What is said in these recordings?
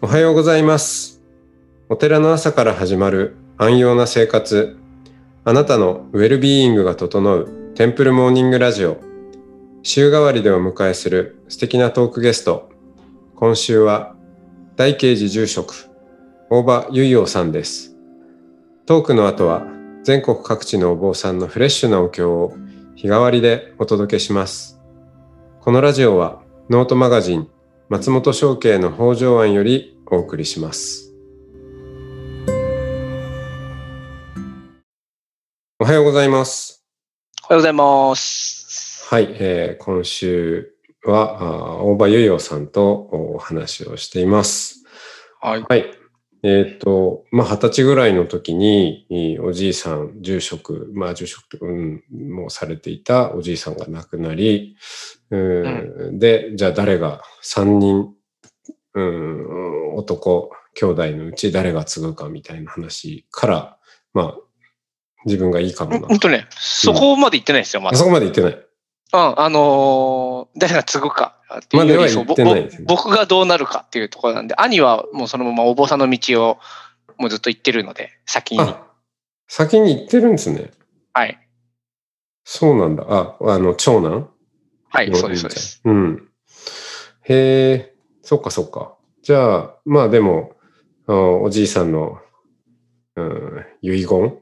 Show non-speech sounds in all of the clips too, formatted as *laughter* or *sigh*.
おはようございます。お寺の朝から始まる安養な生活。あなたのウェルビーイングが整うテンプルモーニングラジオ。週替わりでお迎えする素敵なトークゲスト。今週は大慶寺住職、大場結陽さんです。トークの後は全国各地のお坊さんのフレッシュなお経を日替わりでお届けします。このラジオはノートマガジン松本商家の北条庵よりお送りします。おはようございます。おはようございます。はい、えー今週は大場結陽さんとお話をしています。はい。はい。えっ、と、まあ、二十歳ぐらいの時に、おじいさん、住職、まあ、住職、うん、もうされていたおじいさんが亡くなり、うんで、じゃあ誰が、三人、うん、男、兄弟のうち誰が継ぐかみたいな話から、まあ、自分がいいかもな。ほんとね、そこまで言ってないですよ、まだ。あそこまで言ってない。うん、あのー誰が継ぐかっていうよりそね僕がどうなるかっていうところなんで、兄はもうそのままお坊さんの道をもうずっと行ってるので、先に。あ、先に行ってるんですね。はい。そうなんだ。あ、あの、長男？はい、そうです、そうです。。うん。へえ、そっかそっか。じゃあ、まあでも、あおじいさんの、うん、遺言？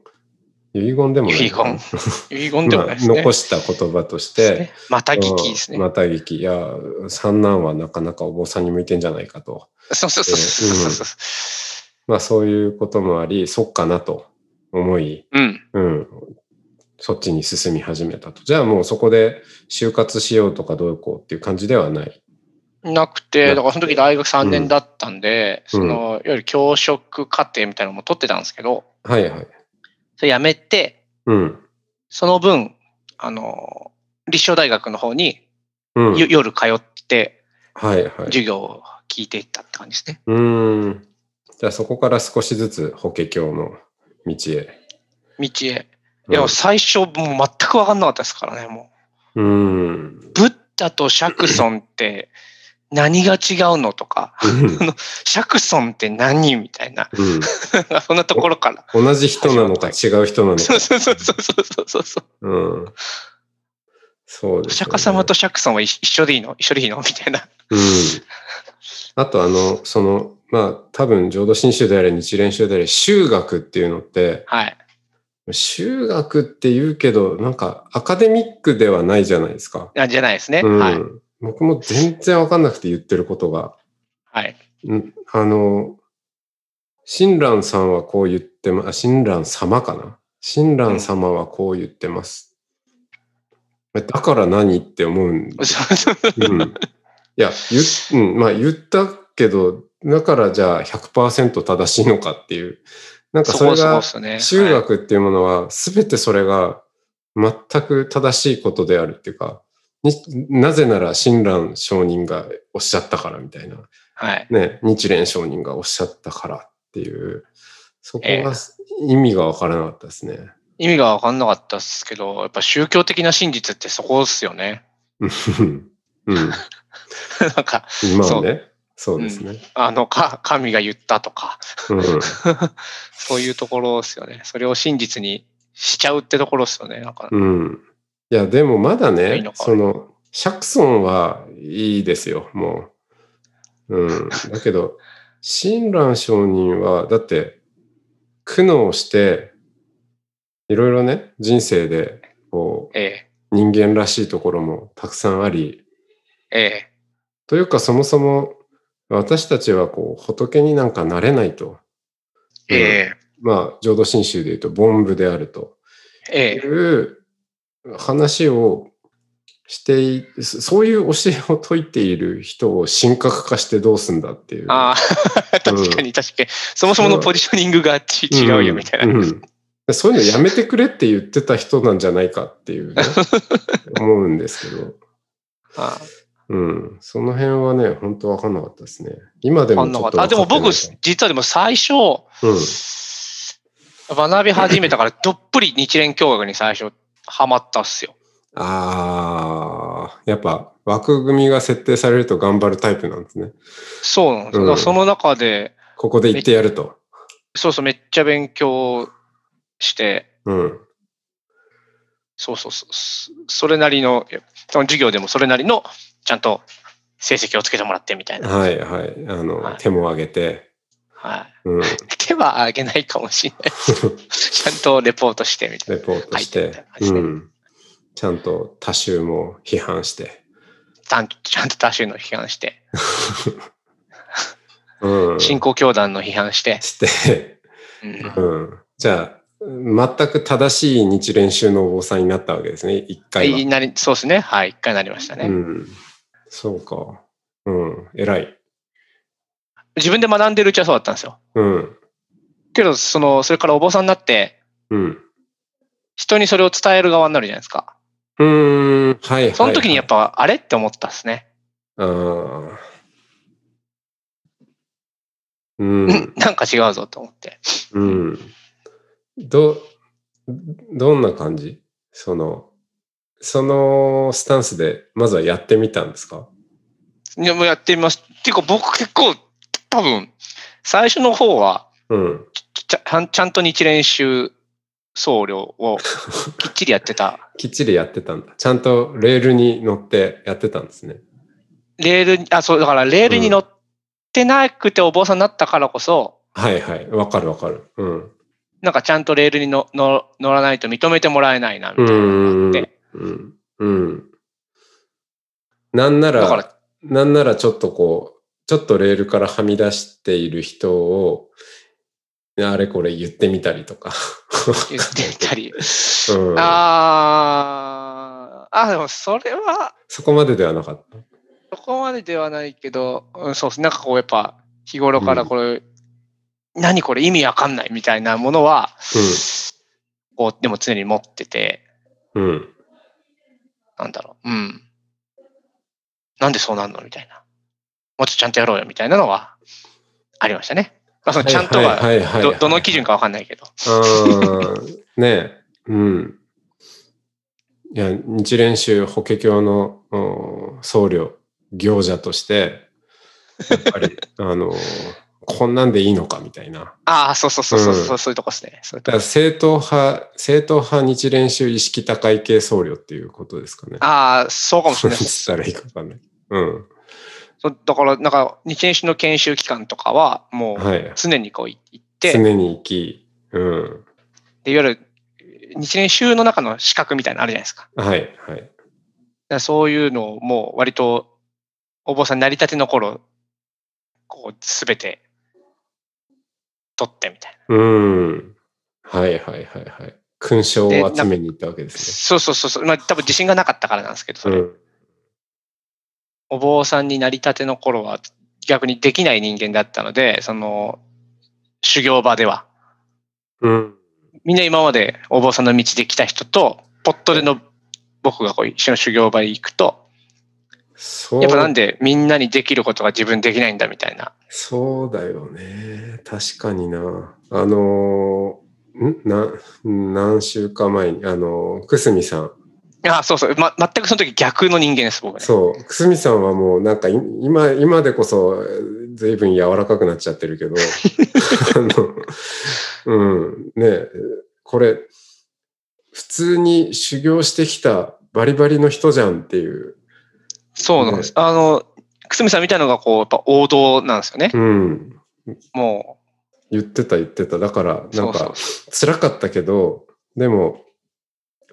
遺言でもない遺言 *laughs* 遺言でもないですね。まあ残した言葉として、また聞きですね。また聞き。いや、三男はなかなかお坊さんに向いてんじゃないかと。そうそうそうそうそう。まあそういうこともあり、そっかなと思い、うん。うん、そっちに進み始めたと。じゃあもうそこで就活しようとかどうこうっていう感じではない。なくて、だからその時大学3年だったんで、うんその、いわゆる教職課程みたいなのも取ってたんですけど、はいはい。それやめて、うん。その分、あの、立正大学の方に、うん。よ夜通ってはいはい。授業を聞いていったって感じですね。うーん。じゃあそこから少しずつ法華経の道へ。道へ。うんいや、最初もう全く分かんなかったですからね、もうーん。う。ブッダと釈尊って何が違うのとか、釈尊って何みたいな、うん *laughs* そんなところから。同じ人なのか違う人なのか。*laughs* そうそうそうそうそうそうそう。うん。そうです、ね。お釈迦様と釈尊は一一緒でいいの一緒でいいのみたいな。うん。あとあの、その、まあ多分浄土真宗であれ日蓮宗であれ修学っていうのって、はい。修学って言うけど、なんかアカデミックではないじゃないですか。あじゃないですね。うん。はい。僕も全然わかんなくて言ってることが。はい。んあの、親鸞さんはこう言ってま、あ親鸞様かな？親鸞様はこう言ってます。だから何って思うんでそうそううん。いや、言,、うん、まあ言ったけど、だからじゃあ100%正しいのかっていう。なんかそれがっすね。修はい学っていうものは、すべてそれが全く正しいことであるっていうか、になぜなら親鸞上人がおっしゃったからみたいな。はい。ね、日蓮上人がおっしゃったからっていう、そこええが意味がわからなかったですね。意味が分かんなかったですけど、やっぱ宗教的な真実ってそこですよね。うん。うん。*laughs* なんか、そうまあね。そうですね。あの、か、神が言ったとか、うん。*laughs* そういうところですよね。それを真実にしちゃうってところですよね。なんか、うん。いや、でもまだいいねの、かその、釈尊はいいですよ、もう。うん。だけど、*laughs* 親鸞上人は、だって、苦悩して、いろいろね、人生で、こう、え人間らしいところもたくさんあり、え、えというかそもそも私たちはこう仏になんかなれないと。え、ええ、まあ浄土真宗で言うと凡夫であるとええ、いう話をしてい、そういう教えを説いている人を神格化してどうすんだっていう。ああ、*laughs* 確かに確かに。そもそものポジショニングがち違うよみたいな。うんうんそういうのやめてくれって言ってた人なんじゃないかっていうね、*laughs* 思うんですけど。あうん。その辺はね、本当わかんなかったですね。今であ、もちょっとんなかった。あ、でも僕、実はでも最初、うん。学び始めたから、どっぷり日蓮教学に最初ハマったっすよ。ああ、やっぱ枠組みが設定されると頑張るタイプなんですね。そうなんですよ。うんその中で、ここで行ってやると。そうそう、めっちゃ勉強して、うん。そうそうそう、そそれなりの、その授業でもそれなりの、ちゃんと成績をつけてもらってみたいな。はいはい。あの、はい手も挙げて。はい。うん。*laughs* 手は挙げないかもしれない。*laughs* ちゃんとレポートしてみたいレポートしてうん。ちゃんと多州も批判して。な。ちゃんとちゃんと多種の批判して、*laughs* うん。新興教団の批判して、して、うんうん。じゃあ、全く正しい日蓮宗のお坊さんになったわけですね、一回は。いなりそうですね。はい。一回なりましたね。うん。そうか。うん。偉い。自分で学んでるうちはそうだったんですよ。うん。けど、その、それからお坊さんになって、うん。人にそれを伝える側になるじゃないですか。うーん。はいはい。その時にやっぱ、あれって思ったっすね。ああ。うん。*laughs* なんか違うぞと思って。うん。ど、どんな感じ？その、そのスタンスで、まずはやってみたんですか？いや、もうやってみます。っていうか僕結構、多分、最初の方は、うん。ちゃちゃんと日蓮宗僧侶を *laughs* きっちりやってた。きっちりやってたんだ。ちゃんとレールに乗ってやってたんですね。レールに、あ、そう、だからレールに乗ってなくてお坊さんになったからこそ、はいはい。わかるわかる。うん。なんかちゃんとレールにのの乗らないと認めてもらえないな、みうたいなのんがあって。うん。うん。なんなら、ら、なんならちょっとこう、ちょっとレールからはみ出している人を、あれこれ言ってみたりとか。言ってみたり。*laughs* うん、あー、あ、でもそれは、そこまでではなかった？そこまでではないけど、うん、そうです。なんかこう、やっぱ、日頃からこれ、何これ意味わかんないみたいなものは、こう、でも常に持ってて、うん。うん。なんだろう、うん。なんでそうなんの？みたいな。もうちょっとちゃんとやろうよみたいなのはありましたね。まあ、そのちゃんとは、ど、どの基準かわかんないけど。ねえ。うん。いや、日蓮宗法華経のうん僧侶、行者として、やっぱり、あの、こんなんでいいのかみたいな。ああ、そうそうそうそう、うんそうそういうとこですね。だから正統派、正統派日蓮宗意識高い系僧侶っていうことですかね。ああ、そうかもしれないです。たらいいかわかんない。うん。そうだから、なんか、日蓮宗の研修機関とかは、もう、はい。常にこう行って、常に生き、うん。でいわゆる、日蓮宗の中の資格みたいなのあるじゃないですか。はい、はい。らそういうのをもう割と、お坊さんになりたての頃、こう、すべて、取ってみたいな。うん。はい、はい、はい、はい。勲章を集めに行ったわけですそうそうそうそう。まあ多分自信がなかったからなんですけど、そね。れ。うん。お坊さんになりたての頃は逆にできない人間だったので、その、修行場では。うん。みんな今までお坊さんの道で来た人と、ポットでの僕がこう一緒の修行場に行くと。やっぱなんでみんなにできることが自分できないんだみたいな。そうだよね。確かにな。あのー、ん？な、何週間前に、あのー、くすみさん。あそうそう。ま、全くその時逆の人間です、僕ね。そう。くすみさんはもうなんかい今、今でこそ随分柔らかくなっちゃってるけど、*laughs* あの、うん、ねこれ、普通に修行してきたバリバリの人じゃんっていう。そうなんです。あの、くすみさんみたいなのがこう、やっぱ王道なんですよね。うん。も言ってた言ってた。だから、う、なんか辛かったけど、でも、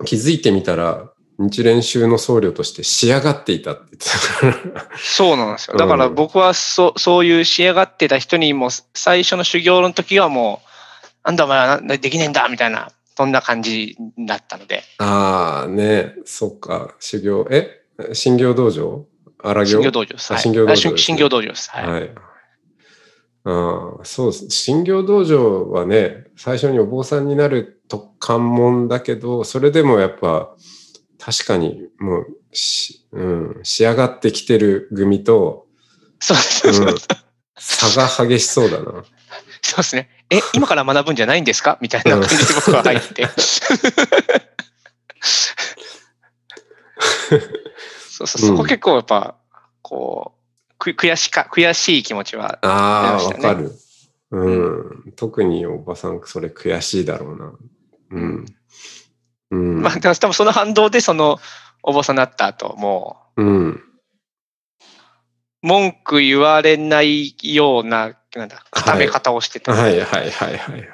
気づいてみたら、日蓮宗の僧侶として仕上がっていたって言ってたから。そうなんですよ。うんだから僕はそそういう仕上がってた人にも最初の修行の時はもう、なんだお前はなできねえんだみたいな、そんな感じだったので、ああ、ねそっか、修行、え新行道場？荒行？新行道場です。新行道場新新行道場です。はい。はい。ああ、そうです。新行道場はね、最初にお坊さんになると関門だけど、それでもやっぱ、確かにもうし、うん、仕上がってきてる組と、そうそうそう。うん差が激しそうだな。そうですね。え、今から学ぶんじゃないんですか？*laughs* みたいな感じで僕は入って。そうそう、そこ結構やっぱ、こう、く悔しか、悔しい気持ちはああ、わ、ありましたねかる。うん。特におばさん、それ悔しいだろうな。うん。うん。まあ、だから多分その反動で、その、お坊さんになった後、もうん。う、文句言われないような、なんだ、固め方をしてた。はいはいはいはいはい。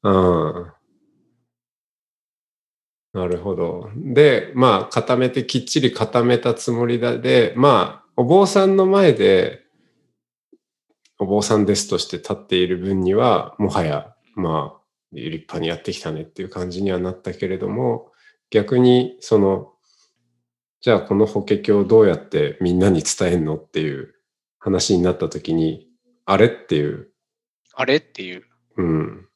*laughs* うん。なるほど。で、まあ、固めて、きっちり固めたつもりだで、まあ、お坊さんの前で、お坊さんですとして立っている分には、もはや、まあ、立派にやってきたねっていう感じにはなったけれども、逆に、その、じゃあこの法華経をどうやってみんなに伝えんのっていう話になった時に、あれっていう、あれっていう。うん、で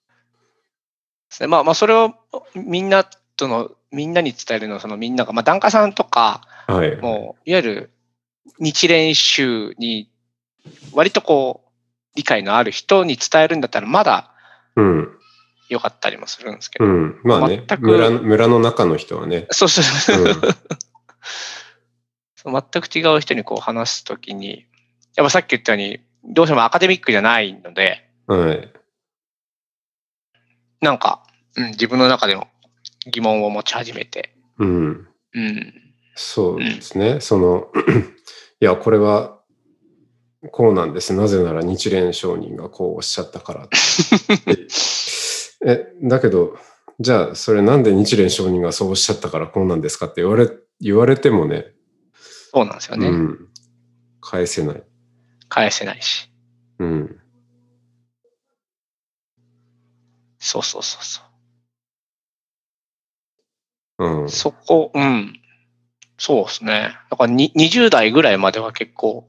すね。まあまあ、それをみんなとの、みんなに伝えるのは、そのみんなが、まあ、檀家さんとか、はい。もう、いわゆる日蓮宗に、割とこう、理解のある人に伝えるんだったら、まだうん、良かったりもするんですけど。うん。まあね全、く村の村の中の人はね、そうそうそう。うんそう全く違う人にこう話すときに、やっぱさっき言ったように、どうしてもアカデミックじゃないので、はい。なんか、うん、自分の中での疑問を持ち始めて、うん。うん、そうですね。その、*clears throat* いや、これは、こうなんです。なぜなら日蓮上人がこうおっしゃったからって。*laughs* え、だけど、じゃあ、それなんで日蓮上人がそうおっしゃったからこうなんですかって言われ、言われてもね、そうなんですよね。うん、返せない。返せないし。うん。そうそうそうそうそこ、うん。そうですね。だからに20代ぐらいまでは結構、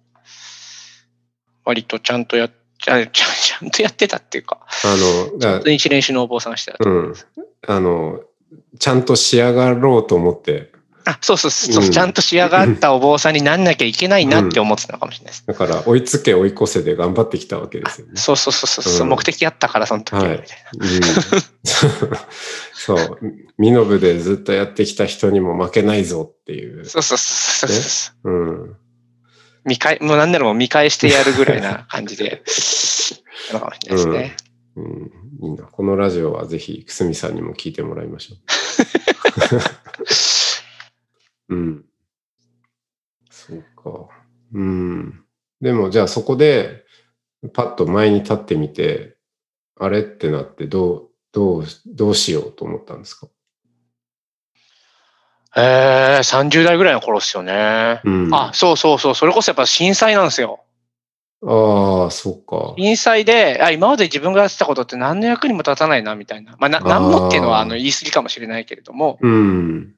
割とちゃんとやっちゃ、*laughs* ちゃちゃんとやってたっていうか、あの、だ日蓮宗のお坊さんしてた。うん。あの、ちゃんと仕上がろうと思って、あ、そうそうそう、うんちゃんと仕上がったお坊さんになんなきゃいけないなって思ってたのかもしれないです。だから追いつけ追い越せで頑張ってきたわけですよね。そうそうそうそう、うん目的あったからその時ははいみたいな。うん、そう。ミノブでずっとやってきた人にも負けないぞっていう。そうそうそうそうそう。うん。見返、もうなんならもう見返してやるぐらいな感じで、なのかもしれないですね。うん。いいな。このラジオはぜひ、くすみさんにも聞いてもらいましょう。*laughs* うん。そうか。うん。でも、じゃあそこで、パッと前に立ってみて、あれってなって、どう、どう、どうしようと思ったんですか？えー、30代ぐらいの頃ですよね。うん。あ、そうそうそう、それこそやっぱ震災なんですよ。ああ、そうか。震災で、あ、今まで自分がやってたことって何の役にも立たないな、みたいな。まあ、な何もっていうのはあの言い過ぎかもしれないけれども、うん。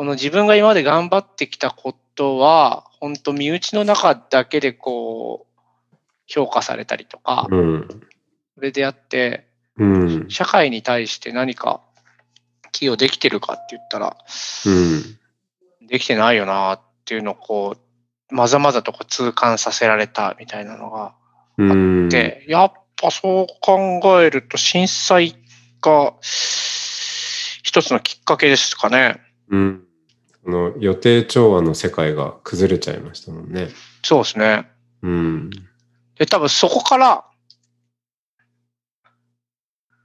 この自分が今まで頑張ってきたことは、本当身内の中だけでこう、評価されたりとか、うん。それであって、うん。社会に対して何か寄与できてるかって言ったら、うん。できてないよなっていうのをこう、まざまざとこう痛感させられたみたいなのがうん。で、やっぱそう考えると震災が一つのきっかけですかね。うん。この予定調和の世界が崩れちゃいましたもんね。そうですね。うん。で、多分そこから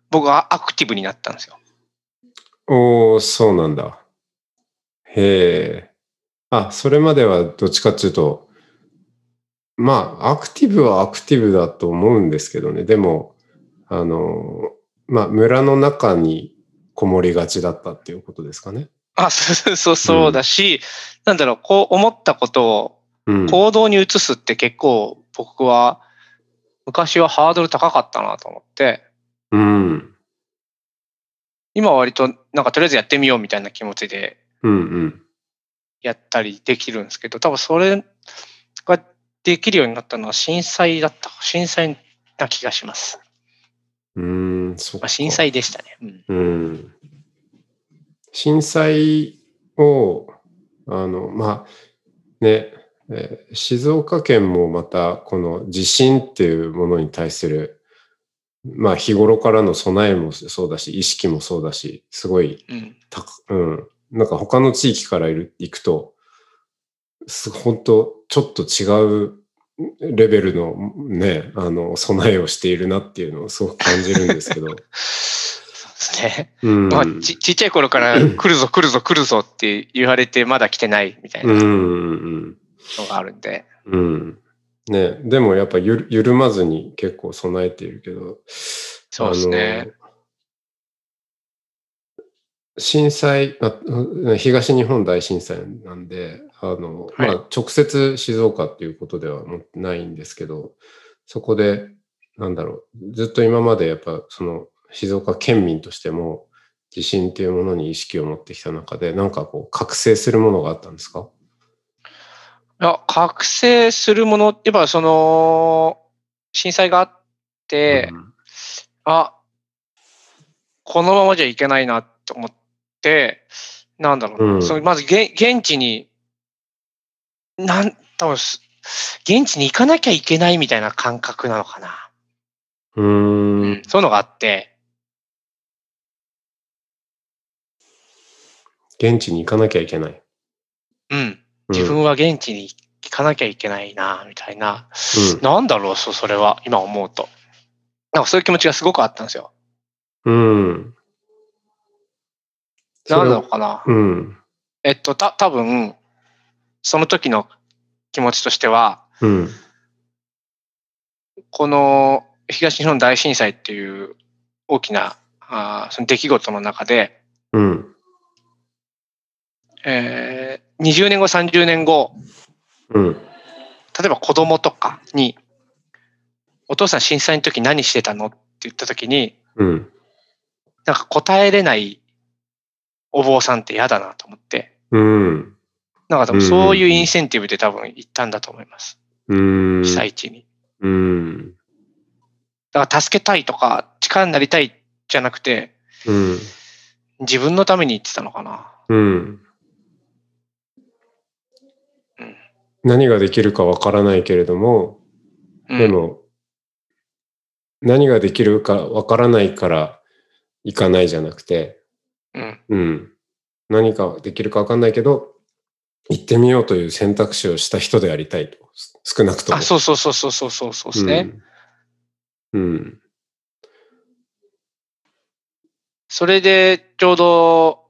僕はアクティブになったんですよ。おー、そうなんだ。へえ。あ、それまではどっちかっていうと、まあ、アクティブはアクティブだと思うんですけどね。でも、あの、まあ、村の中にこもりがちだったっていうことですかね。あ、*laughs* そうそうそうだし、なんだろう、こう思ったことをうん。行動に移すって結構僕は昔はハードル高かったなと思って、うん。今は割となんかとりあえずやってみようみたいな気持ちでうんうん。やったりできるんですけど、多分それができるようになったのは震災だった。震災な気がします。うーん、そっか。まあ、震災でしたね。うん。うん。震災を、あの、まあ、ね、えー静岡県もまたこの地震っていうものに対する、まあ日頃からの備えもそうだし、意識もそうだし、すごいうん。た、うん、なんか他の地域からいる行くと、す本当ちょっと違うレベルのね、あの、備えをしているなっていうのをすごく感じるんですけど。*laughs* ね。うん。まあ、ちちっちゃい頃から *laughs* 来るぞ来るぞ来るぞって言われてまだ来てないみたいなうんのうんがあるんで。うん。うん。ね、でもやっぱゆる緩まずに結構備えているけど。そうですね。震災あ、東日本大震災なんで、あの、はいまあ、直接静岡っていうことではないんですけど、そこで、なんだろう、ずっと今までやっぱその静岡県民としても地震っていうものに意識を持ってきた中で、なんかこう覚醒するものがあったんですか？いや、覚醒するもの、やっぱその、震災があって、あ、このままじゃいけないなと思って、なんだろうな、うん。そのまずげ現地に、なん、多分す現地に行かなきゃいけないみたいな感覚なのかな。うん。そういうのがあって、現地に行かなきゃいけない。うん、うん自分は現地に行かなきゃいけないな、みたいな。うんなんだろう、そそれは、今思うと。なんかそういう気持ちがすごくあったんですよ。うん。なんなのかな。うん。えっと、た、多分その時の気持ちとしては、うん。この東日本大震災っていう大きなあーその出来事の中で、うん。えー20年後、30年後、うん。例えば子供とかに、お父さん震災の時何してたの？って言った時に、うん。なんか答えれないお坊さんって嫌だなと思って、うん。なんか多分そういうインセンティブで多分行ったんだと思います。うん。被災地に。うん。だから助けたいとか力になりたいじゃなくて、うん。自分のために言ってたのかな。うんうん。何ができるかわからないけれども、うんでも、何ができるかわからないから行かないじゃなくて、うん。うん。何かできるかわかんないけど、行ってみようという選択肢をした人でありたいと。少なくとも。あ、そうそうそうそうそうそうそうですね。うん。うん。それで、ちょうど、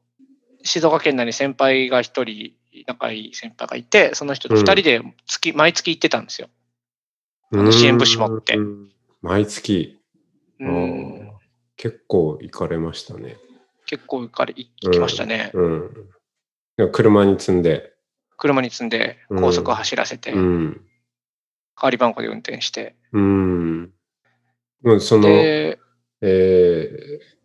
静岡県内に先輩が一人、仲いい先輩がいて、その人と二人で月、毎月行ってたんですよ。あの支援物資持ってうん毎月、うん。結構行かれましたね。結構行かれ、行行きましたね。うん。でも車に積んで、車に積んで、高速走らせて、うん。代わり番号で運転して。うん。もうその、で、えー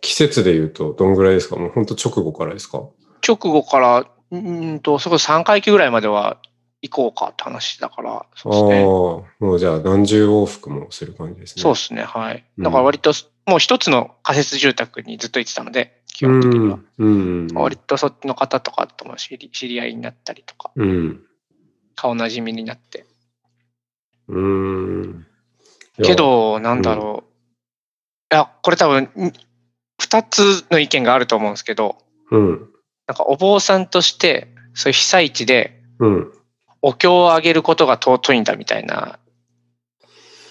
季節で言うとどんぐらいですか？もう本当直後からですか？直後から、うーんと、そこ3回忌ぐらいまでは行こうかって話だから、そうですね。ー、もうじゃあ何十往復もする感じですね。そうですね、はい。うんだから割と、もう一つの仮設住宅にずっと行ってたので、基本的には。うん。うん。割とそっちの方とかとも知り知り合いになったりとか、うん。顔なじみになって。うん。け、ど、なんだろう。いや、これ多分、ん二つの意見があると思うんですけど、うん。なんかお坊さんとして、そういう被災地でうん。お経をあげることが尊いんだみたいな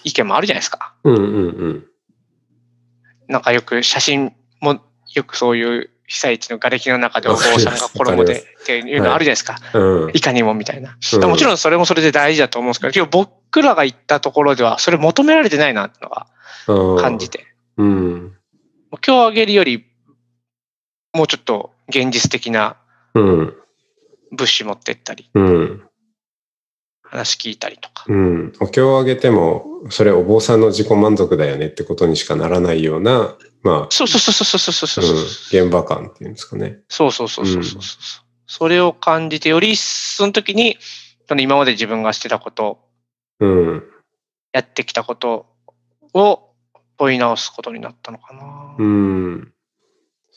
意見もあるじゃないですか。うん。うん。うん。なんかよく写真も、よくそういう被災地の瓦礫の中でお坊さんが衣でっていうのあるじゃないですか。うん。いかにもみたいな。うんもちろんそれもそれで大事だと思うんですけど、けど僕らが行ったところではそれ求められてないなっていうのがうん感じて。うん。お経をあげるより、もうちょっと現実的なうん。物資持ってったり、うん。話聞いたりとか。うん。お経をあげても、それお坊さんの自己満足だよねってことにしかならないような、まあ、そうそうそうそうそうそううんそう。現場感っていうんですかね。そうそうそうそうそうそう。それを感じて、よりその時に、その今まで自分がしてたこと、うん。やってきたことを問い直すことになったのかな。うん。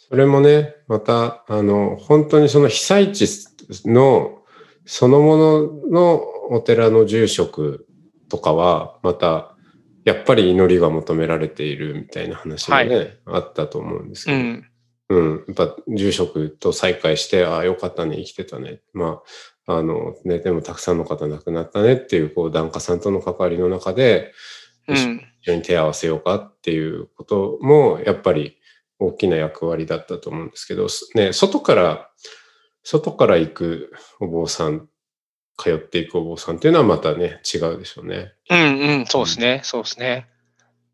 それもね、また、あの、本当にその被災地のそのもののお寺の住職とかは、また、やっぱり祈りが求められているみたいな話がね、あったと思うんですけど、うん。うん、やっぱ住職と再会して、ああ、よかったね、生きてたね。まあ、あの、ね、でもたくさんの方亡くなったねっていう、こう、檀家さんとの関わりの中で、うん。一緒に手を合わせようかっていうことも、やっぱり大きな役割だったと思うんですけど、すね、外から、外から行くお坊さん、通っていくお坊さんっていうのはまたね、違うでしょうね。うんうん、そうですね、そうですね。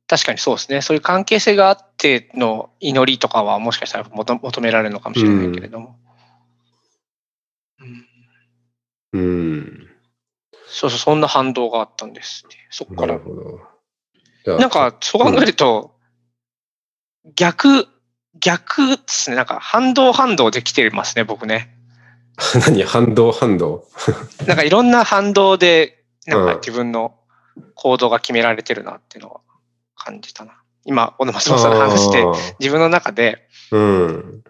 確かにそうですね。そういう関係性があっての祈りとかはもしかしたら求求められるのかもしれないけれども。うんうん。そうそう、そんな反動があったんですって。そこから。ななんか、そう考えると、逆、逆ですね。なんか、反動反動できてますね、僕ね。*laughs* 何？反動反動？*laughs* なんかいろんな反動で、なんうんか自分の行動が決められてるなっていうのは感じたな。今、小野松本さんの話で、自分の中で、うん。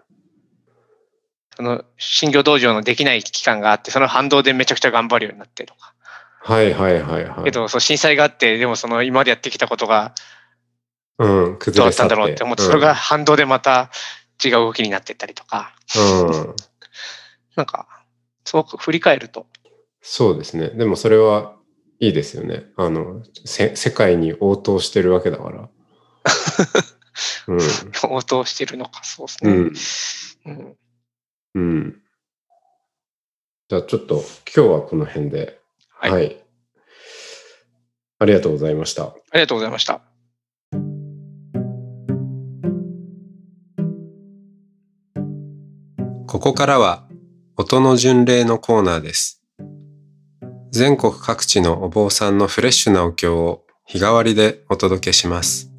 その、新業道場のできない期間があって、その反動でめちゃくちゃ頑張るようになってとか。はいはいはいはい。けど、そう震災があって、でもその今までやってきたことがうん、崩れ去どうだったんだろうって思って、それが反動でまた違う動きになってったりとか、うん、うん。なんか、そう振り返ると、そうですね。でもそれはいいですよね。あの、せ世界に応答してるわけだから。*laughs* うん。応答してるのか、そうですね。うん。うんうん。じゃあちょっと今日はこの辺で。はいはい。ありがとうございました。ありがとうございました。ここからは音の巡礼のコーナーです。全国各地のお坊さんのフレッシュなお経を日替わりでお届けします。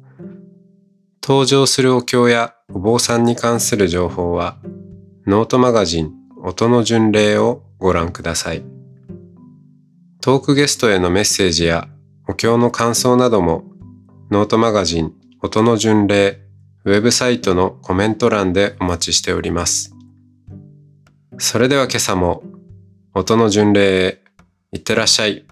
登場するお経やお坊さんに関する情報はノートマガジン音の巡礼をご覧ください。トークゲストへのメッセージやお経の感想などもノートマガジン音の巡礼ウェブサイトのコメント欄でお待ちしております。それでは今朝も音の巡礼へいってらっしゃい。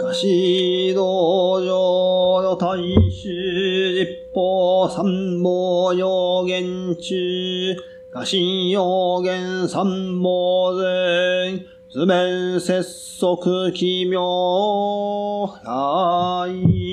菓子道場の大衆実法三宝要言中、菓子要言三宝前、図面節足奇妙来。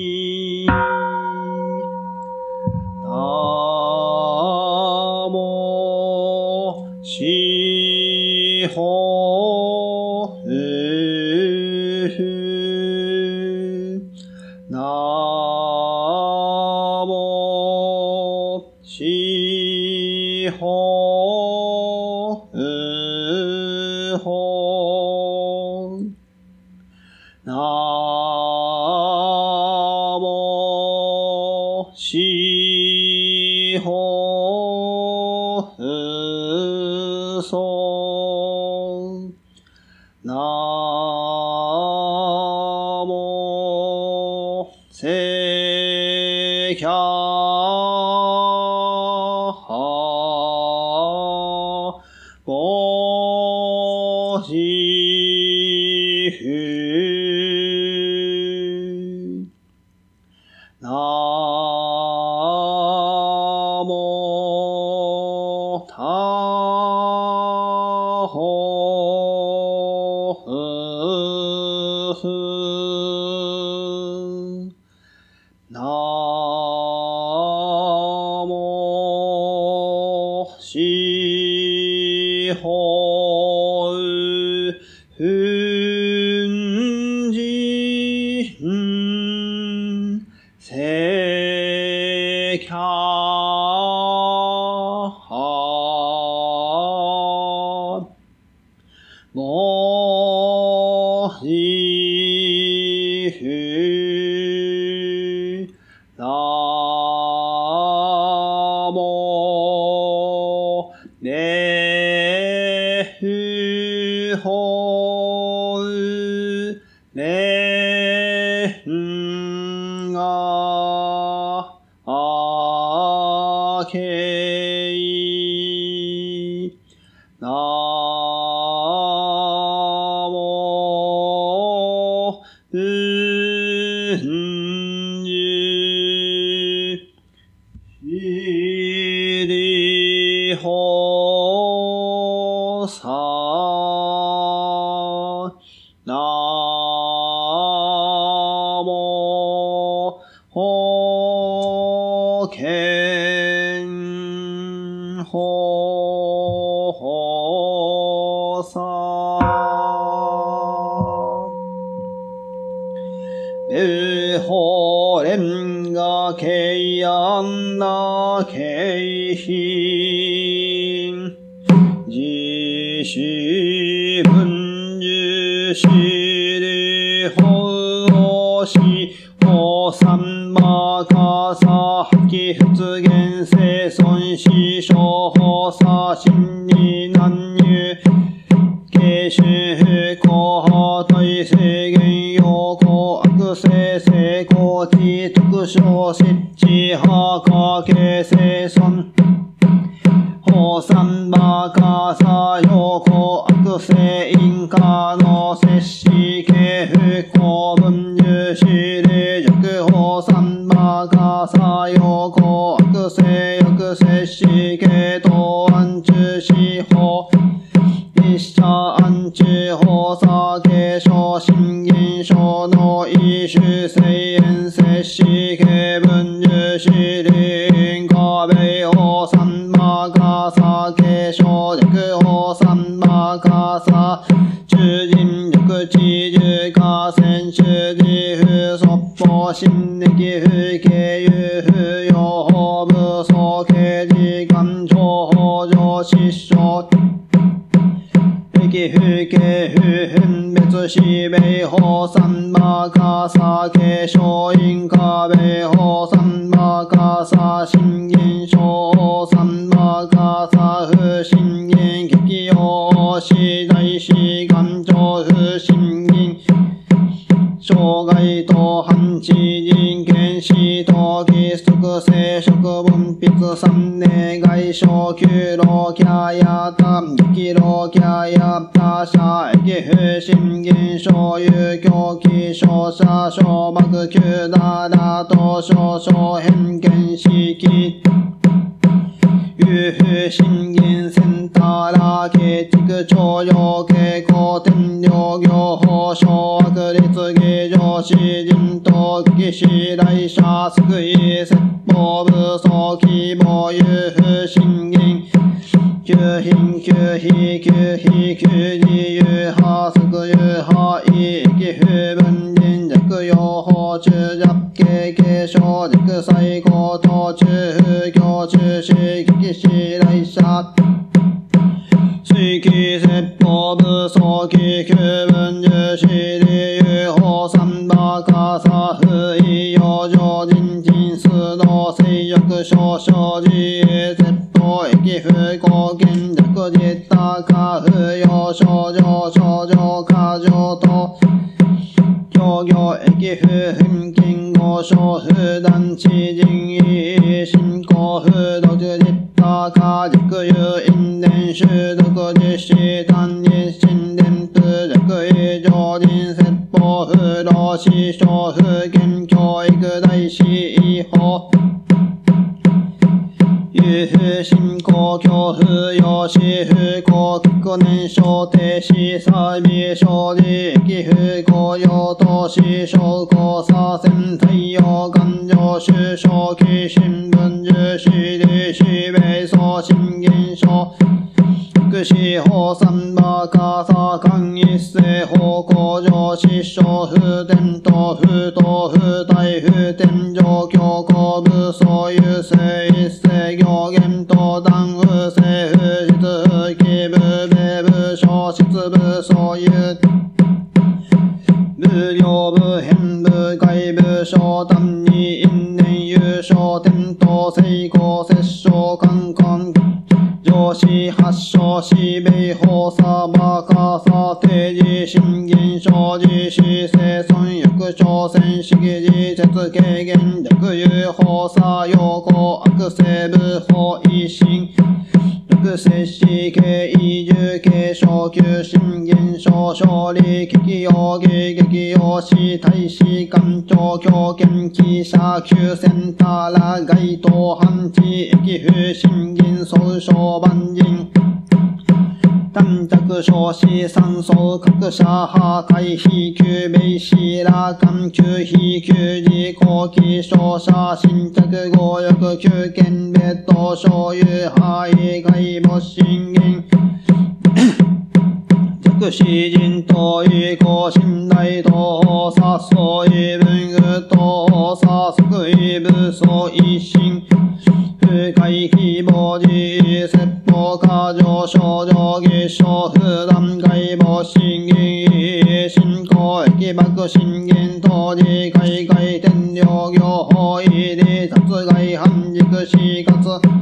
せきゃになんに。ゅ慶州公体制限要項悪性成功地特徴設三年外小九老キャヤタ激老キャヤタ社駅不信現象有狂気照射小幕九ダダと少々偏見式有風信玄センターラー建築徴用傾向天領業法小悪劣芸上詩人と騎士来社救い説法武装希望有風信玄。旧品旧非旧非旧自由派即有派異域不分人弱用法中弱系継承弱最高等中風教中士激士来社水気説法武装気区分重視理由法三馬カサ不意養生人人数の性欲少々自衛説法駅不貢献弱実多化不要症状症状過剰と協業駅不返金合唱不断地人意進行不独実多化弱有因伝習読実施単日神伝不弱以上人説法不老死傷不健教育大師違法有風進行恐怖用紙不幸確年少停止サービス勝利寄付公用投資証拠左遷太陽感情収賞期新聞重視利子米送新現象福祉法三馬カサ間一斉方向上失笑不伝と不当不大不天上強行武装優勢一斉行言と断不正不実不義不米不消失不そういう無料部変部外部商単に因縁優勝点と成功摂政官官上司発症死米法サバカサ定時新現象実施生存欲朝鮮主義事節軽減有法作用項悪性部法維新略摂氏系移住系小級新現象上昇利、危機用義、激用死、大使、官庁、狂犬、記者、旧センターら、街頭、半地、駅風、新銀、総称、万人。短着少子三層各社破壊非休名詞羅漢休非休時後期商社新着合欲休権別途所有廃外没審議着詩人と意向信頼とさそうい文具とさ即位武装一心不快非母自説法過剰症状儀症不断外母審議進行駅爆審議当時海外天領業法医で殺害反軸死活。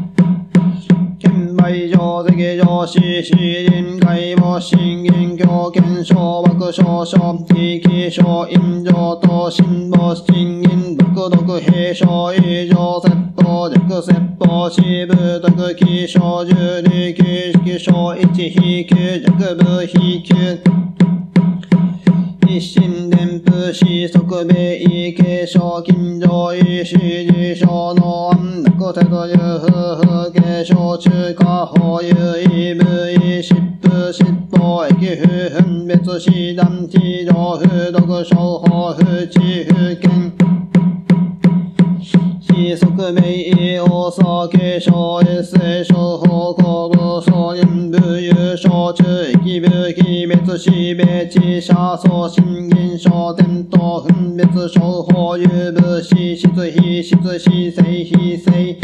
上席上司詩人外母審議狂犬小爆小小地域小陰上と辛抱審議独独兵小異常説法弱説法支部特気象重力式小一非休弱部非休一心伝布子即米継承金城医師事象の安楽手という夫婦継承中華法有意部意疾風疾法駅風分別師団地上風毒商法風地風権四則名大酒小一世小法公部総人部優勝中域部非別死別地車総審議小伝統分別小法有部死失非失死生非生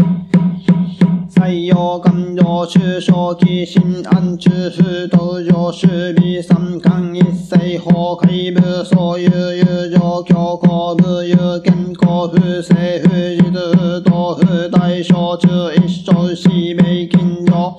採用官僚中小期新安中風登場守備三冠一世法海部総有友情強行部有健康不正不自動道不大小中一生死命金上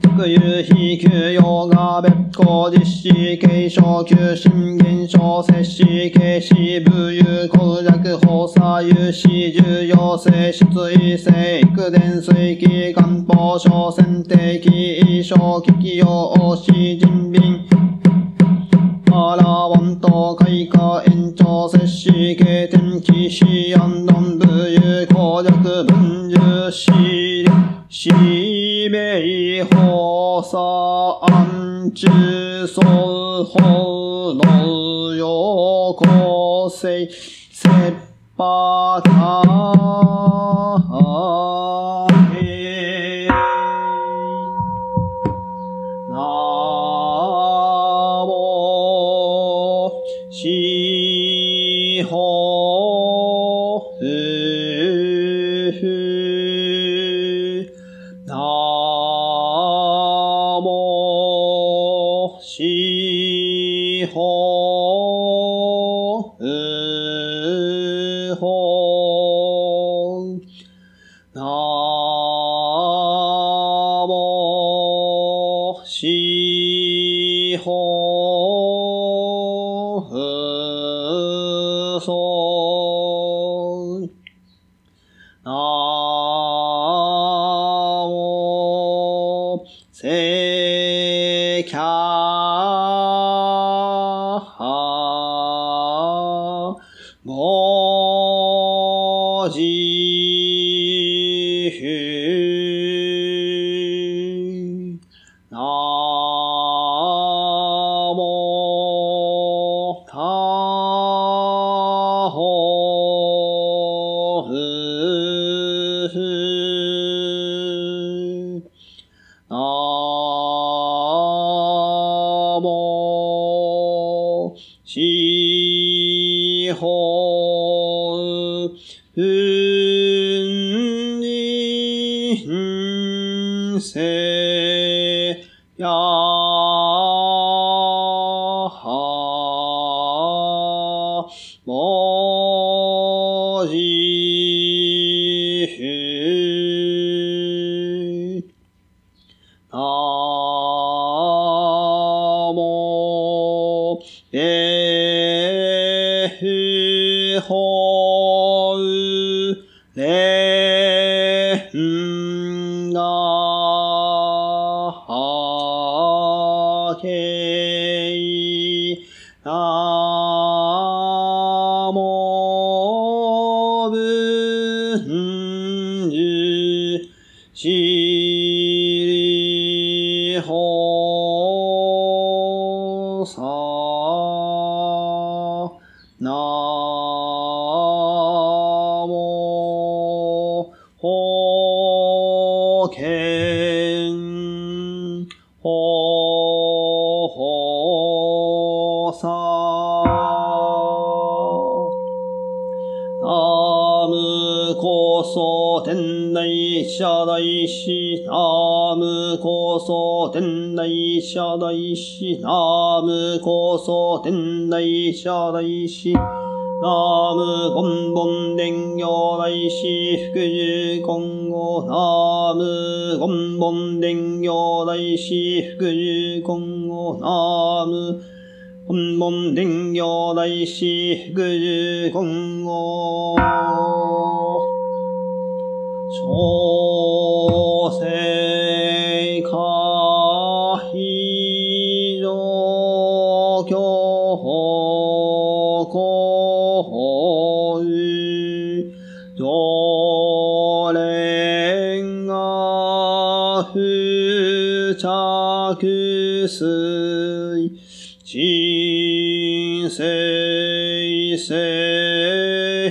特有非休用が別行実施継承休審現象摂氏軽視部有公弱法左有視重要性質異性育伝水気漢方小選定期小危機用視人民。アラワンと開花延長摂氏経天気視分重視死命法さ安中総法の陽光性切羽かへなもしなもしほう、うんにんせほけん。ほほさナムこそ天台者大師、ナムこそ天台者大師、ナムこそ天台者大師、ナムボンボン伝行大師、福寿今後、ナムゴンボン伝行大師、福寿今後、ナム本門伝行大師、福寿今生生